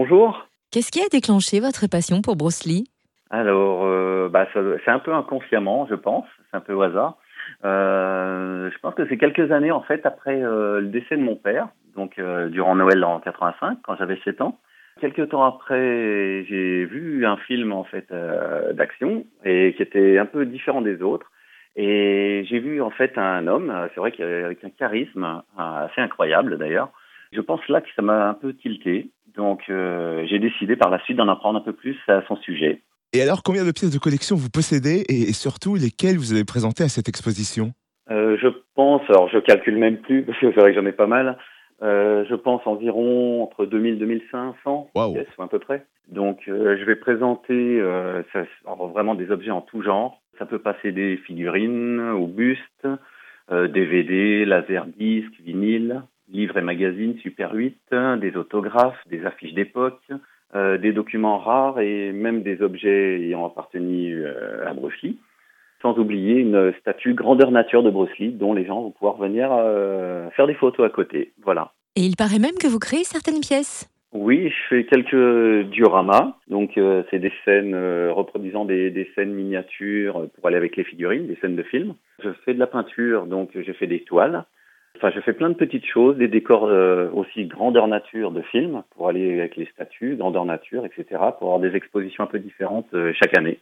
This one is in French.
bonjour. Qu'est-ce qui a déclenché votre passion pour Bruce Lee? Alors, euh, bah, c'est un peu inconsciemment, je pense, c'est un peu au hasard. Euh, je pense que c'est quelques années en fait après euh, le décès de mon père, donc durant Noël en 85, quand j'avais 7 ans. Quelques temps après, j'ai vu un film en fait d'action et qui était un peu différent des autres. Et j'ai vu en fait un homme, c'est vrai qu'avec un charisme assez incroyable d'ailleurs. Je pense là que ça m'a un peu tilté. Donc euh, j'ai décidé par la suite d'en apprendre un peu plus à son sujet. Et alors, combien de pièces de collection vous possédez et, et surtout lesquelles vous avez présentées à cette exposition? Euh, je pense, alors je calcule même plus, parce que c'est vrai que j'en ai pas mal, euh, je pense environ entre 2000 et 2500 Waouh. pièces, à peu près. Donc euh, je vais présenter ça, alors, vraiment des objets en tout genre. Ça peut passer des figurines ou bustes, euh, DVD, laserdisc, vinyle, livres et magazines Super 8, des autographes, des affiches d'époque, euh, des documents rares et même des objets ayant appartenu euh, à Bruce Lee. Sans oublier une statue grandeur nature de Bruce Lee dont les gens vont pouvoir venir euh, faire des photos à côté. Voilà. Et il paraît même que vous créez certaines pièces. Oui, je fais quelques dioramas. Donc, c'est des scènes reproduisant des, des scènes miniatures pour aller avec les figurines, des scènes de films. Je fais de la peinture, donc je fais des toiles. Enfin, je fais plein de petites choses, des décors euh, aussi grandeur nature de films pour aller avec les statues, grandeur nature, etc. pour avoir des expositions un peu différentes euh, chaque année.